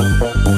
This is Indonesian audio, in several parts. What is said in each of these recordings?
Thank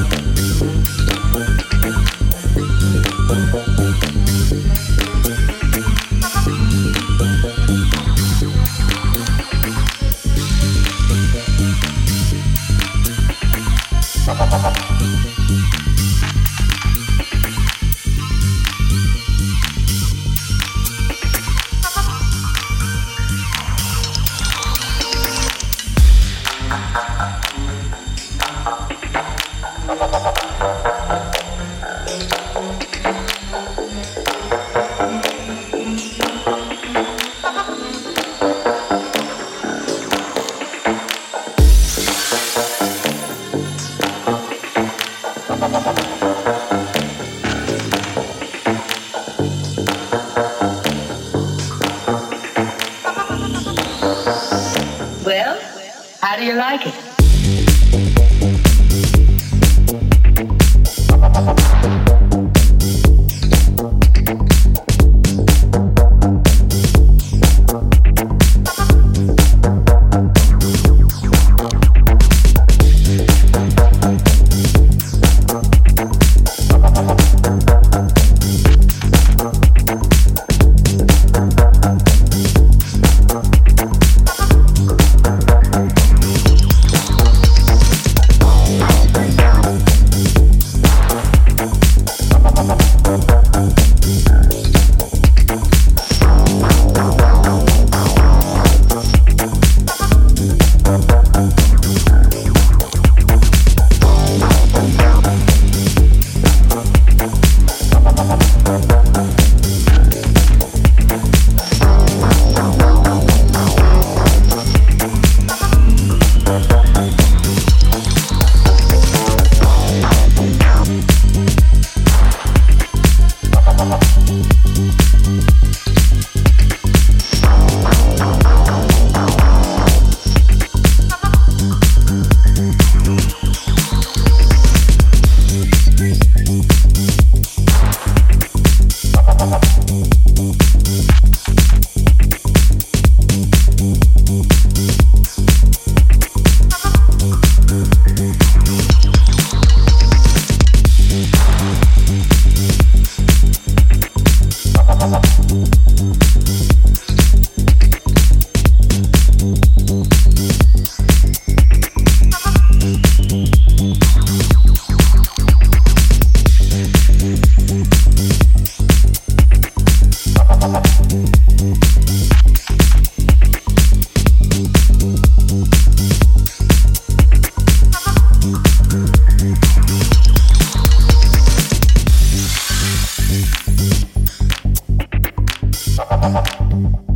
Well, how do you like it? いい? Mm-hmm.